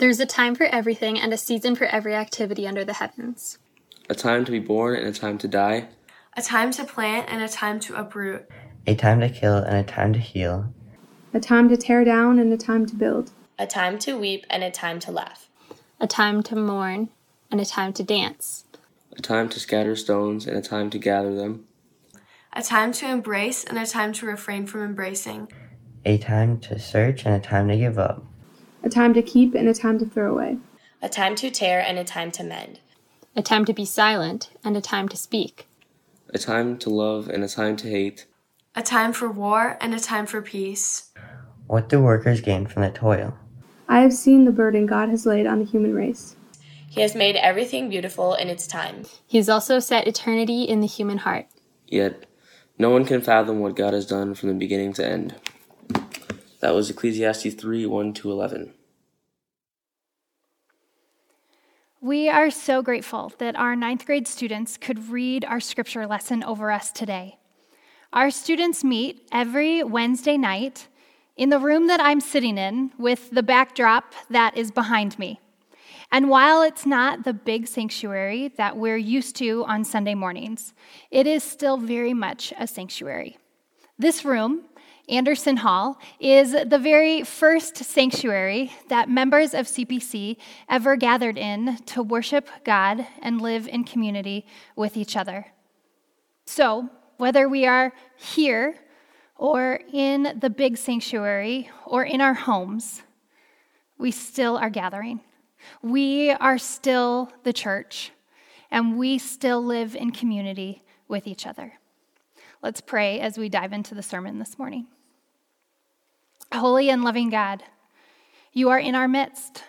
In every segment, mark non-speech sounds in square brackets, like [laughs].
There's a time for everything and a season for every activity under the heavens. A time to be born and a time to die. A time to plant and a time to uproot. A time to kill and a time to heal. A time to tear down and a time to build. A time to weep and a time to laugh. A time to mourn and a time to dance. A time to scatter stones and a time to gather them. A time to embrace and a time to refrain from embracing. A time to search and a time to give up. A time to keep and a time to throw away. A time to tear and a time to mend. A time to be silent and a time to speak. A time to love and a time to hate. A time for war and a time for peace. What do workers gain from the toil? I have seen the burden God has laid on the human race. He has made everything beautiful in its time. He has also set eternity in the human heart. Yet, no one can fathom what God has done from the beginning to end. That was Ecclesiastes 3 1 to 11. We are so grateful that our ninth grade students could read our scripture lesson over us today. Our students meet every Wednesday night in the room that I'm sitting in with the backdrop that is behind me. And while it's not the big sanctuary that we're used to on Sunday mornings, it is still very much a sanctuary. This room, Anderson Hall, is the very first sanctuary that members of CPC ever gathered in to worship God and live in community with each other. So, whether we are here or in the big sanctuary or in our homes, we still are gathering. We are still the church, and we still live in community with each other. Let's pray as we dive into the sermon this morning. Holy and loving God, you are in our midst,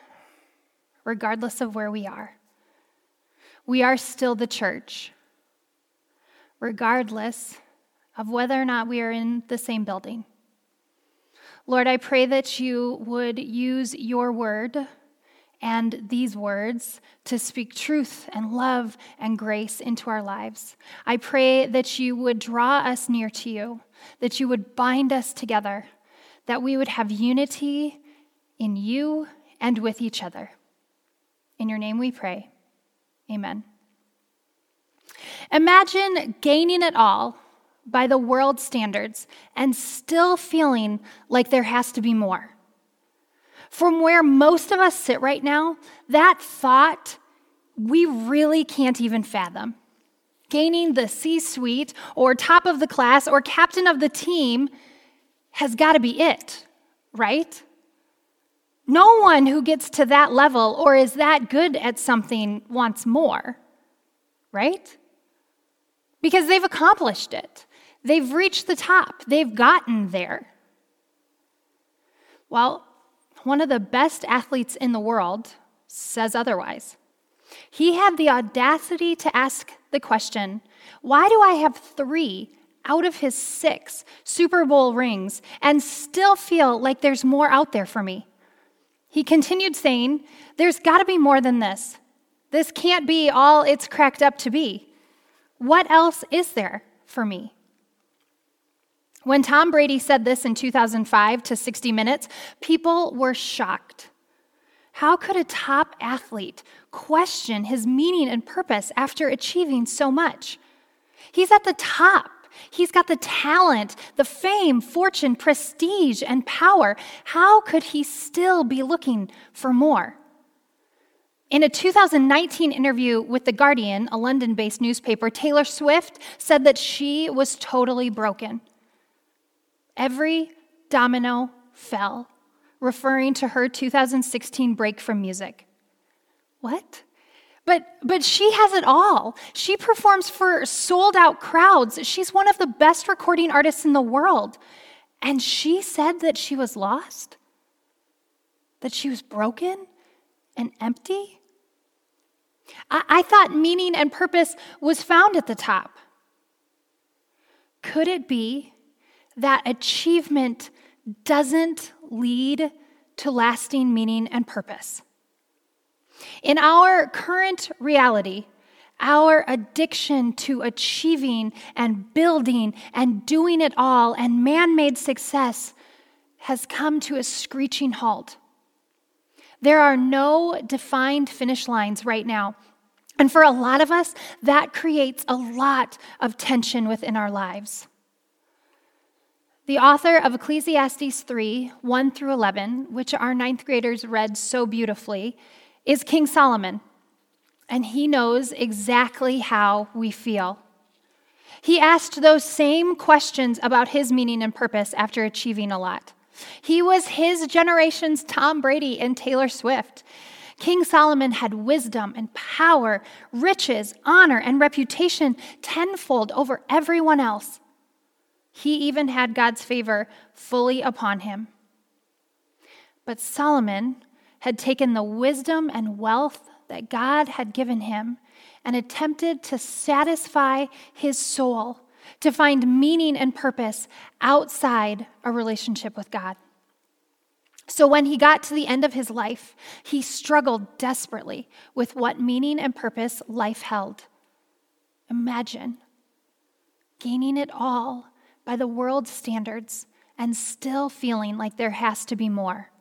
regardless of where we are. We are still the church, regardless of whether or not we are in the same building. Lord, I pray that you would use your word and these words to speak truth and love and grace into our lives. I pray that you would draw us near to you, that you would bind us together, that we would have unity in you and with each other. In your name we pray. Amen. Imagine gaining it all by the world standards and still feeling like there has to be more. From where most of us sit right now, that thought we really can't even fathom. Gaining the C suite or top of the class or captain of the team has got to be it, right? No one who gets to that level or is that good at something wants more, right? Because they've accomplished it. They've reached the top. They've gotten there. Well, one of the best athletes in the world, says otherwise. He had the audacity to ask the question why do I have three out of his six Super Bowl rings and still feel like there's more out there for me? He continued saying, There's got to be more than this. This can't be all it's cracked up to be. What else is there for me? When Tom Brady said this in 2005 to 60 Minutes, people were shocked. How could a top athlete question his meaning and purpose after achieving so much? He's at the top. He's got the talent, the fame, fortune, prestige, and power. How could he still be looking for more? In a 2019 interview with The Guardian, a London based newspaper, Taylor Swift said that she was totally broken. Every domino fell, referring to her 2016 break from music. What? But, but she has it all. She performs for sold out crowds. She's one of the best recording artists in the world. And she said that she was lost? That she was broken and empty? I, I thought meaning and purpose was found at the top. Could it be that achievement doesn't lead to lasting meaning and purpose. In our current reality, our addiction to achieving and building and doing it all and man made success has come to a screeching halt. There are no defined finish lines right now. And for a lot of us, that creates a lot of tension within our lives. The author of Ecclesiastes 3 1 through 11, which our ninth graders read so beautifully, is King Solomon. And he knows exactly how we feel. He asked those same questions about his meaning and purpose after achieving a lot. He was his generation's Tom Brady and Taylor Swift. King Solomon had wisdom and power, riches, honor, and reputation tenfold over everyone else. He even had God's favor fully upon him. But Solomon had taken the wisdom and wealth that God had given him and attempted to satisfy his soul, to find meaning and purpose outside a relationship with God. So when he got to the end of his life, he struggled desperately with what meaning and purpose life held. Imagine gaining it all by the world's standards and still feeling like there has to be more.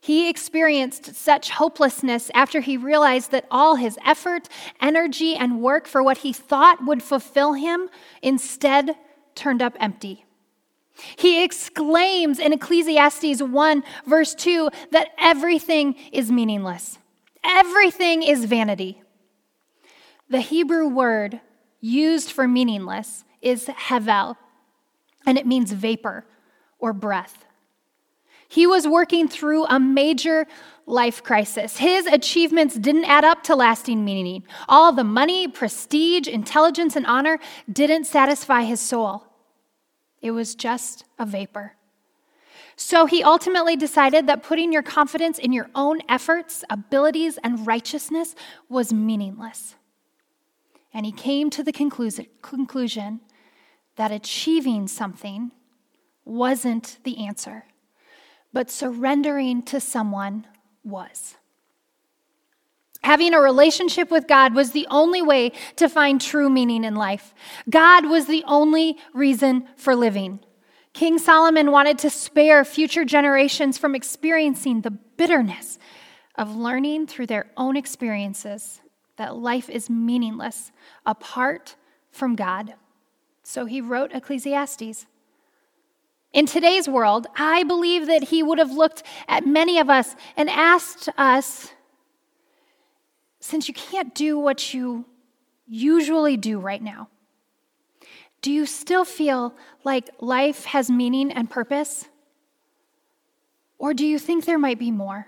He experienced such hopelessness after he realized that all his effort, energy, and work for what he thought would fulfill him instead turned up empty. He exclaims in Ecclesiastes 1, verse 2, that everything is meaningless. Everything is vanity. The Hebrew word used for meaningless is hevel, and it means vapor or breath. He was working through a major life crisis. His achievements didn't add up to lasting meaning. All the money, prestige, intelligence, and honor didn't satisfy his soul. It was just a vapor. So he ultimately decided that putting your confidence in your own efforts, abilities, and righteousness was meaningless. And he came to the conclusion that achieving something wasn't the answer, but surrendering to someone was. Having a relationship with God was the only way to find true meaning in life. God was the only reason for living. King Solomon wanted to spare future generations from experiencing the bitterness of learning through their own experiences that life is meaningless apart from God. So he wrote Ecclesiastes. In today's world, I believe that he would have looked at many of us and asked us, since you can't do what you usually do right now, do you still feel like life has meaning and purpose? Or do you think there might be more?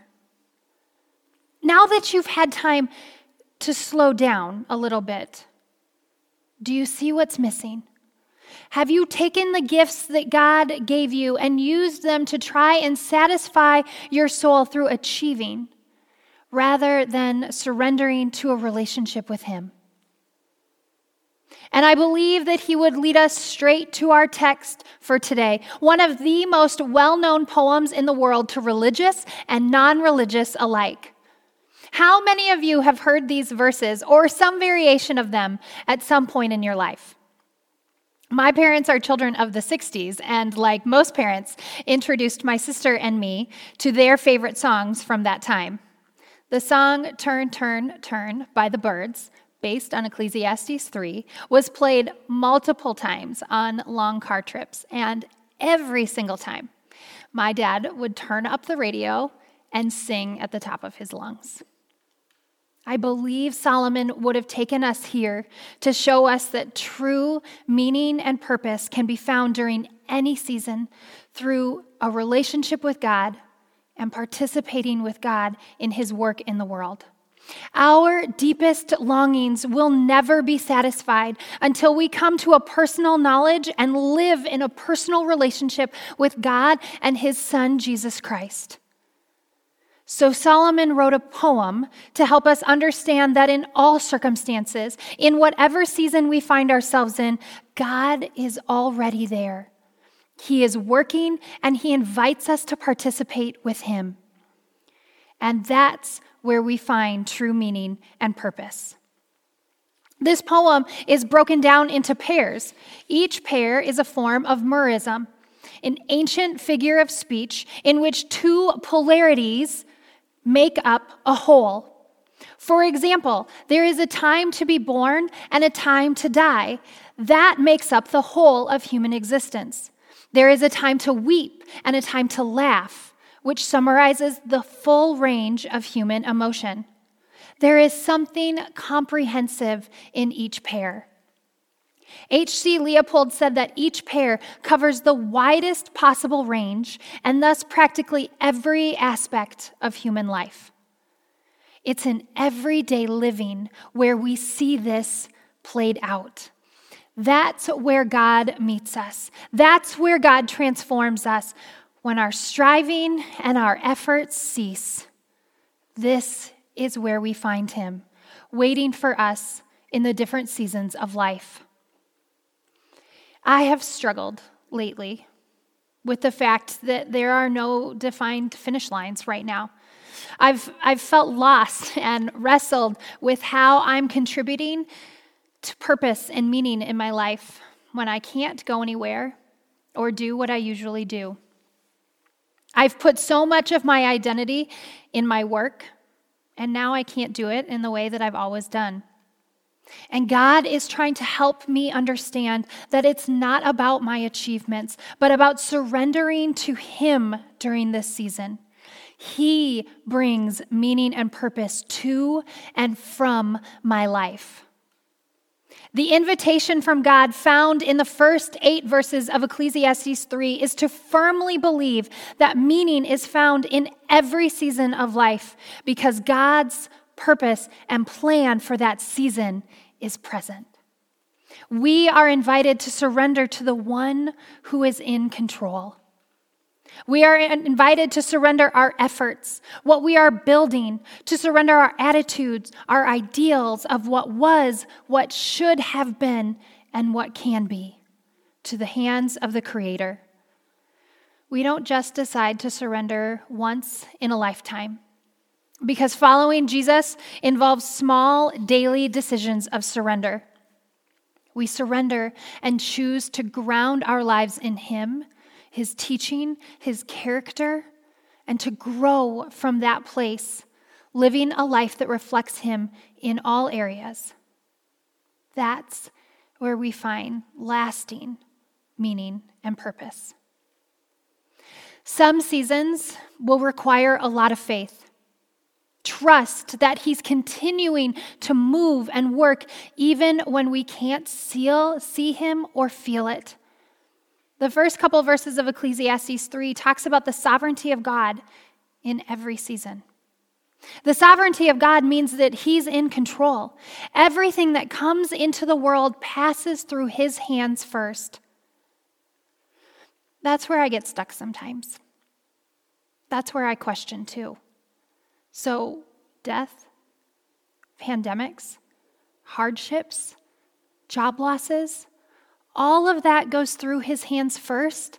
Now that you've had time to slow down a little bit, do you see what's missing? Have you taken the gifts that God gave you and used them to try and satisfy your soul through achieving? rather than surrendering to a relationship with Him. And I believe that he would lead us straight to our text for today, one of the most well known poems in the world to religious and non religious alike. How many of you have heard these verses or some variation of them at some point in your life? My parents are children of the 60s, and like most parents, introduced my sister and me to their favorite songs from that time. The song Turn, Turn, Turn by the Byrds, based on Ecclesiastes 3, was played multiple times on long car trips, and every single time, my dad would turn up the radio and sing at the top of his lungs. I believe Solomon would have taken us here to show us that true meaning and purpose can be found during any season through a relationship with God and participating with God in His work in the world. Our deepest longings will never be satisfied until we come to a personal knowledge and live in a personal relationship with God and His Son, Jesus Christ. So, Solomon wrote a poem to help us understand that in all circumstances, in whatever season we find ourselves in, God is already there. He is working and He invites us to participate with Him. And that's where we find true meaning and purpose. This poem is broken down into pairs. Each pair is a form of merism, an ancient figure of speech in which two polarities make up a whole. For example, there is a time to be born and a time to die. That makes up the whole of human existence. There is a time to weep and a time to laugh, which summarizes the full range of human emotion. There is something comprehensive in each pair. H.C. Leupold said that each pair covers the widest possible range and thus practically every aspect of human life. It's in everyday living where we see this played out. That's where God meets us. That's where God transforms us when our striving and our efforts cease. This is where we find Him, waiting for us in the different seasons of life. I have struggled lately with the fact that there are no defined finish lines right now. I've, I've felt lost [laughs] and wrestled with how I'm contributing to purpose and meaning in my life when I can't go anywhere or do what I usually do. I've put so much of my identity in my work, and now I can't do it in the way that I've always done. And God is trying to help me understand that it's not about my achievements, but about surrendering to Him during this season. He brings meaning and purpose to and from my life. The invitation from God found in the first eight verses of Ecclesiastes 3 is to firmly believe that meaning is found in every season of life because God's purpose and plan for that season is present. We are invited to surrender to the one who is in control. We are invited to surrender our efforts, what we are building, to surrender our attitudes, our ideals of what was, what should have been, and what can be to the hands of the Creator. We don't just decide to surrender once in a lifetime because following Jesus involves small daily decisions of surrender. We surrender and choose to ground our lives in Him, His teaching, His character, and to grow from that place, living a life that reflects Him in all areas. That's where we find lasting meaning and purpose. Some seasons will require a lot of faith trust that He's continuing to move and work even when we can't seal, see Him or feel it. The first couple of verses of Ecclesiastes 3 talks about the sovereignty of God in every season. The sovereignty of God means that He's in control. Everything that comes into the world passes through His hands first. That's where I get stuck sometimes. That's where I question too. So, death, pandemics, hardships, job losses, all of that goes through his hands first,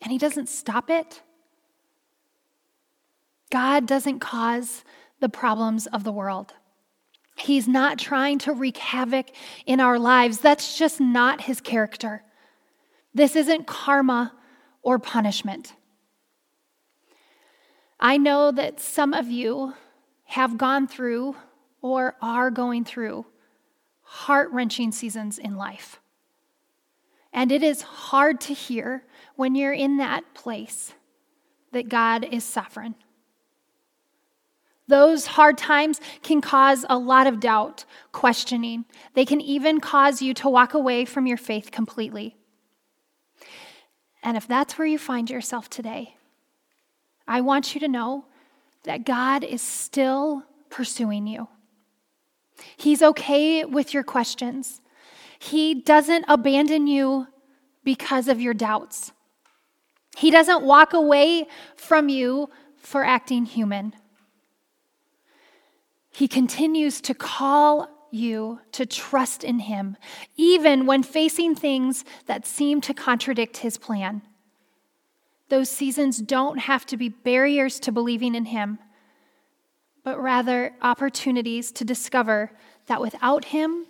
and he doesn't stop it. God doesn't cause the problems of the world. He's not trying to wreak havoc in our lives. That's just not his character. This isn't karma or punishment. I know that some of you have gone through or are going through heart wrenching seasons in life. And it is hard to hear when you're in that place that God is sovereign. Those hard times can cause a lot of doubt, questioning. They can even cause you to walk away from your faith completely. And if that's where you find yourself today, I want you to know that God is still pursuing you. He's okay with your questions. He doesn't abandon you because of your doubts. He doesn't walk away from you for acting human. He continues to call you to trust in Him, even when facing things that seem to contradict His plan. Those seasons don't have to be barriers to believing in Him, but rather opportunities to discover that without Him,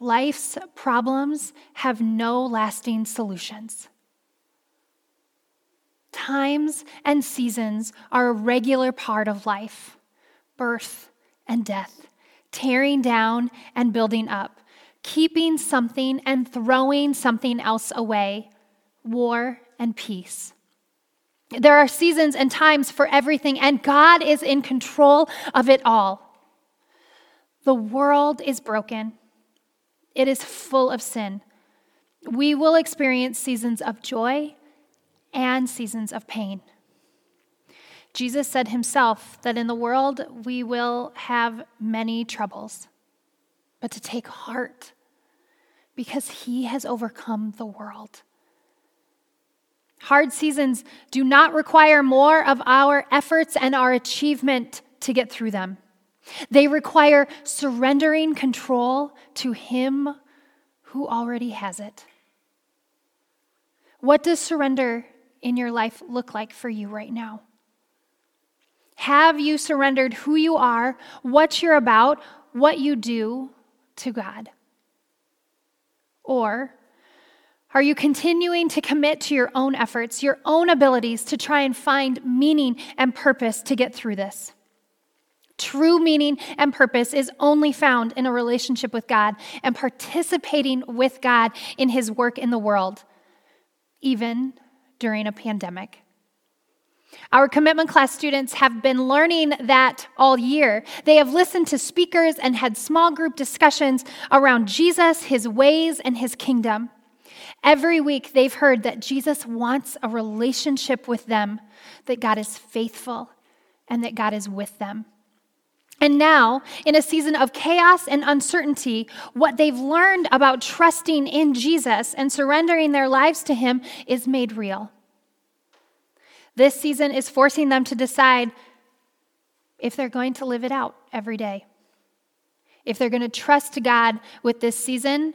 life's problems have no lasting solutions. times and seasons are a regular part of life birth and death, tearing down and building up, keeping something and throwing something else away, war and peace. There are seasons and times for everything, and God is in control of it all. The world is broken, it is full of sin. We will experience seasons of joy and seasons of pain. Jesus said himself that in the world we will have many troubles, but to take heart because he has overcome the world. Hard seasons do not require more of our efforts and our achievement to get through them. They require surrendering control to Him who already has it. What does surrender in your life look like for you right now? Have you surrendered who you are, what you're about, what you do to God? Or are you continuing to commit to your own efforts, your own abilities to try and find meaning and purpose to get through this? True meaning and purpose is only found in a relationship with God and participating with God in His work in the world, even during a pandemic. Our commitment class students have been learning that all year. They have listened to speakers and had small group discussions around Jesus, His ways, and His kingdom. Every week, they've heard that Jesus wants a relationship with them, that God is faithful, and that God is with them. And now, in a season of chaos and uncertainty, what they've learned about trusting in Jesus and surrendering their lives to Him is made real. This season is forcing them to decide if they're going to live it out every day, if they're going to trust God with this season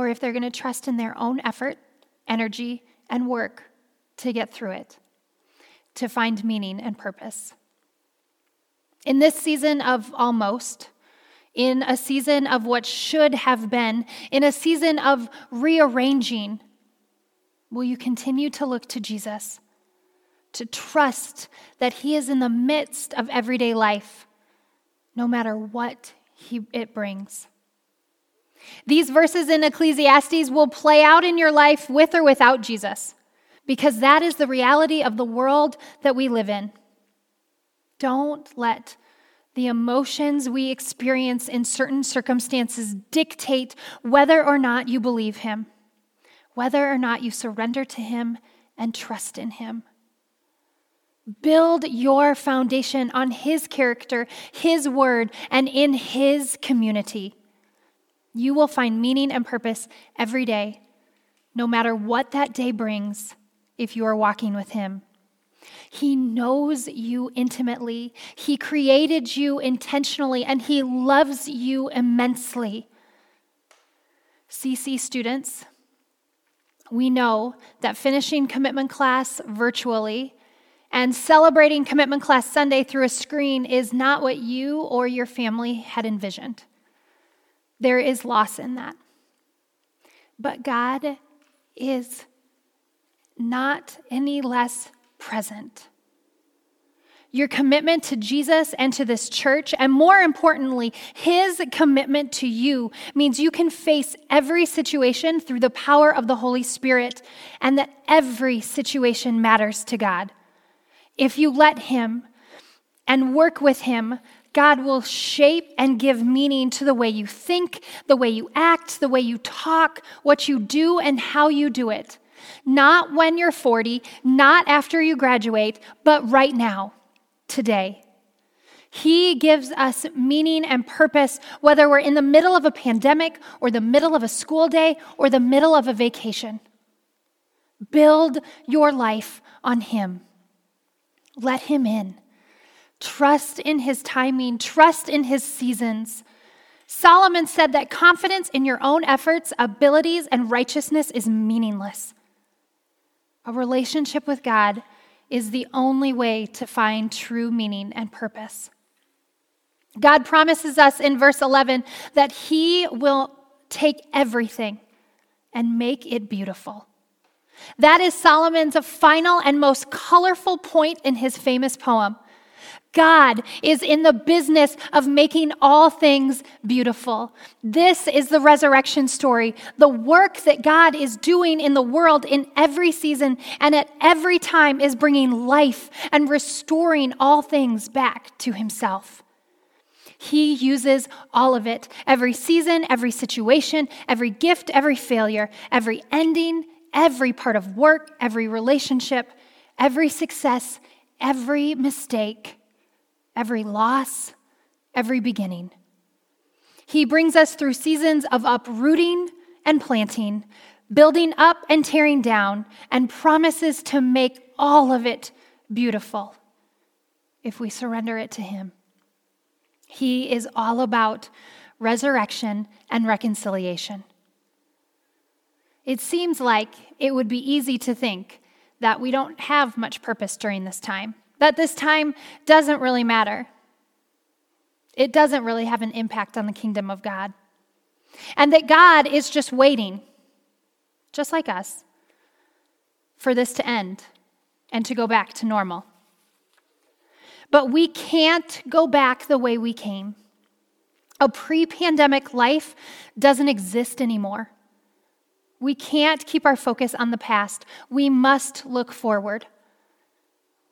or if they're going to trust in their own effort, energy, and work to get through it, to find meaning and purpose. In this season of almost, in a season of what should have been, in a season of rearranging, will you continue to look to Jesus, to trust that He is in the midst of everyday life, no matter what he, it brings? These verses in Ecclesiastes will play out in your life with or without Jesus, because that is the reality of the world that we live in. Don't let the emotions we experience in certain circumstances dictate whether or not you believe Him, whether or not you surrender to Him and trust in Him. Build your foundation on His character, His word, and in His community. You will find meaning and purpose every day, no matter what that day brings, if you are walking with Him. He knows you intimately. He created you intentionally, and He loves you immensely. CC students, we know that finishing commitment class virtually and celebrating commitment class Sunday through a screen is not what you or your family had envisioned. There is loss in that. But God is not any less present. Your commitment to Jesus and to this church, and more importantly, his commitment to you, means you can face every situation through the power of the Holy Spirit, and that every situation matters to God. If you let him and work with him, God will shape and give meaning to the way you think, the way you act, the way you talk, what you do, and how you do it. Not when you're 40, not after you graduate, but right now, today. He gives us meaning and purpose, whether we're in the middle of a pandemic, or the middle of a school day, or the middle of a vacation. Build your life on Him. Let Him in. Trust in his timing, trust in his seasons. Solomon said that confidence in your own efforts, abilities, and righteousness is meaningless. A relationship with God is the only way to find true meaning and purpose. God promises us in verse 11 that he will take everything and make it beautiful. That is Solomon's final and most colorful point in his famous poem. God is in the business of making all things beautiful. This is the resurrection story, the work that God is doing in the world in every season and at every time is bringing life and restoring all things back to Himself. He uses all of it every season, every situation, every gift, every failure, every ending, every part of work, every relationship, every success, every mistake every loss, every beginning. He brings us through seasons of uprooting and planting, building up and tearing down, and promises to make all of it beautiful if we surrender it to Him. He is all about resurrection and reconciliation. It seems like it would be easy to think that we don't have much purpose during this time that this time doesn't really matter. It doesn't really have an impact on the kingdom of God. And that God is just waiting, just like us, for this to end and to go back to normal. But we can't go back the way we came. A pre pandemic life doesn't exist anymore. We can't keep our focus on the past. We must look forward.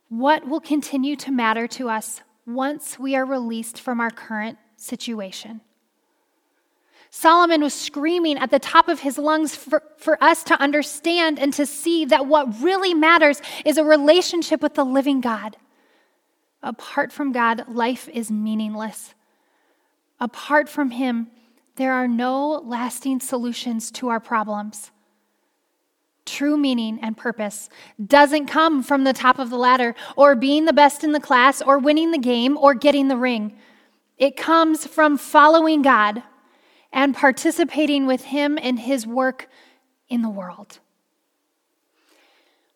What will continue to matter to us once we are released from our current situation? Solomon was screaming at the top of his lungs for, for us to understand and to see that what really matters is a relationship with the living God. Apart from God, life is meaningless. Apart from Him, there are no lasting solutions to our problems true meaning and purpose doesn't come from the top of the ladder or being the best in the class or winning the game or getting the ring. It comes from following God and participating with Him in His work in the world.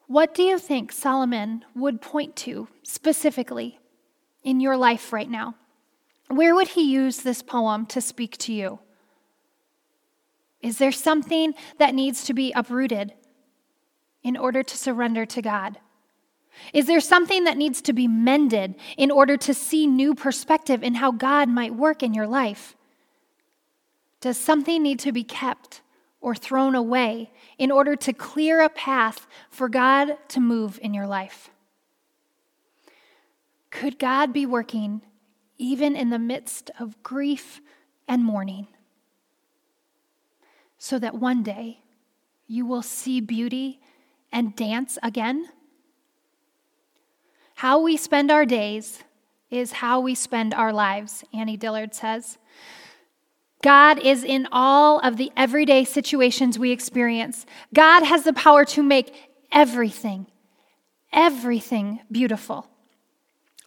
What do you think Solomon would point to specifically in your life right now? Where would he use this poem to speak to you? Is there something that needs to be uprooted? In order to surrender to God? Is there something that needs to be mended in order to see new perspective in how God might work in your life? Does something need to be kept or thrown away in order to clear a path for God to move in your life? Could God be working even in the midst of grief and mourning so that one day you will see beauty and dance again? How we spend our days is how we spend our lives, Annie Dillard says. God is in all of the everyday situations we experience. God has the power to make everything, everything beautiful.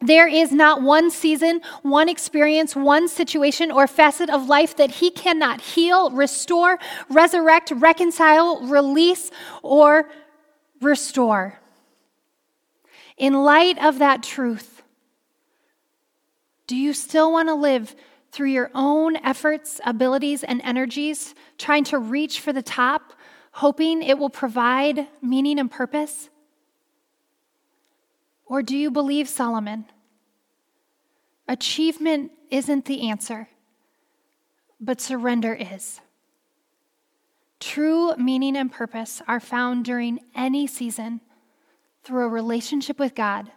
There is not one season, one experience, one situation, or facet of life that He cannot heal, restore, resurrect, reconcile, release, or restore. In light of that truth, do you still want to live through your own efforts, abilities, and energies, trying to reach for the top, hoping it will provide meaning and purpose? Or do you believe Solomon? Achievement isn't the answer, but surrender is. True meaning and purpose are found during any season through a relationship with God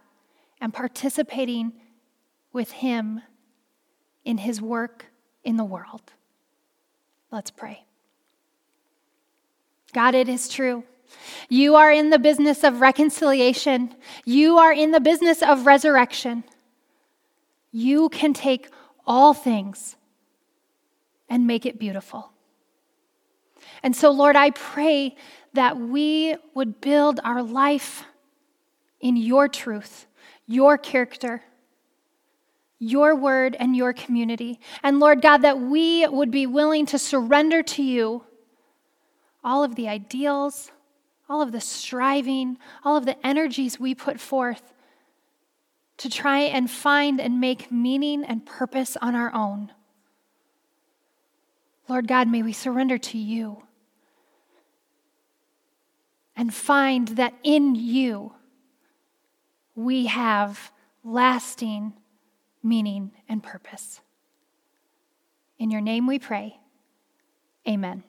and participating with Him in His work in the world. Let's pray. God, it is true. You are in the business of reconciliation. You are in the business of resurrection. You can take all things and make it beautiful. And so, Lord, I pray that we would build our life in your truth, your character, your word, and your community. And Lord God, that we would be willing to surrender to you all of the ideals, all of the striving, all of the energies we put forth to try and find and make meaning and purpose on our own. Lord God, may we surrender to you. And find that in you we have lasting meaning and purpose. In your name we pray. Amen.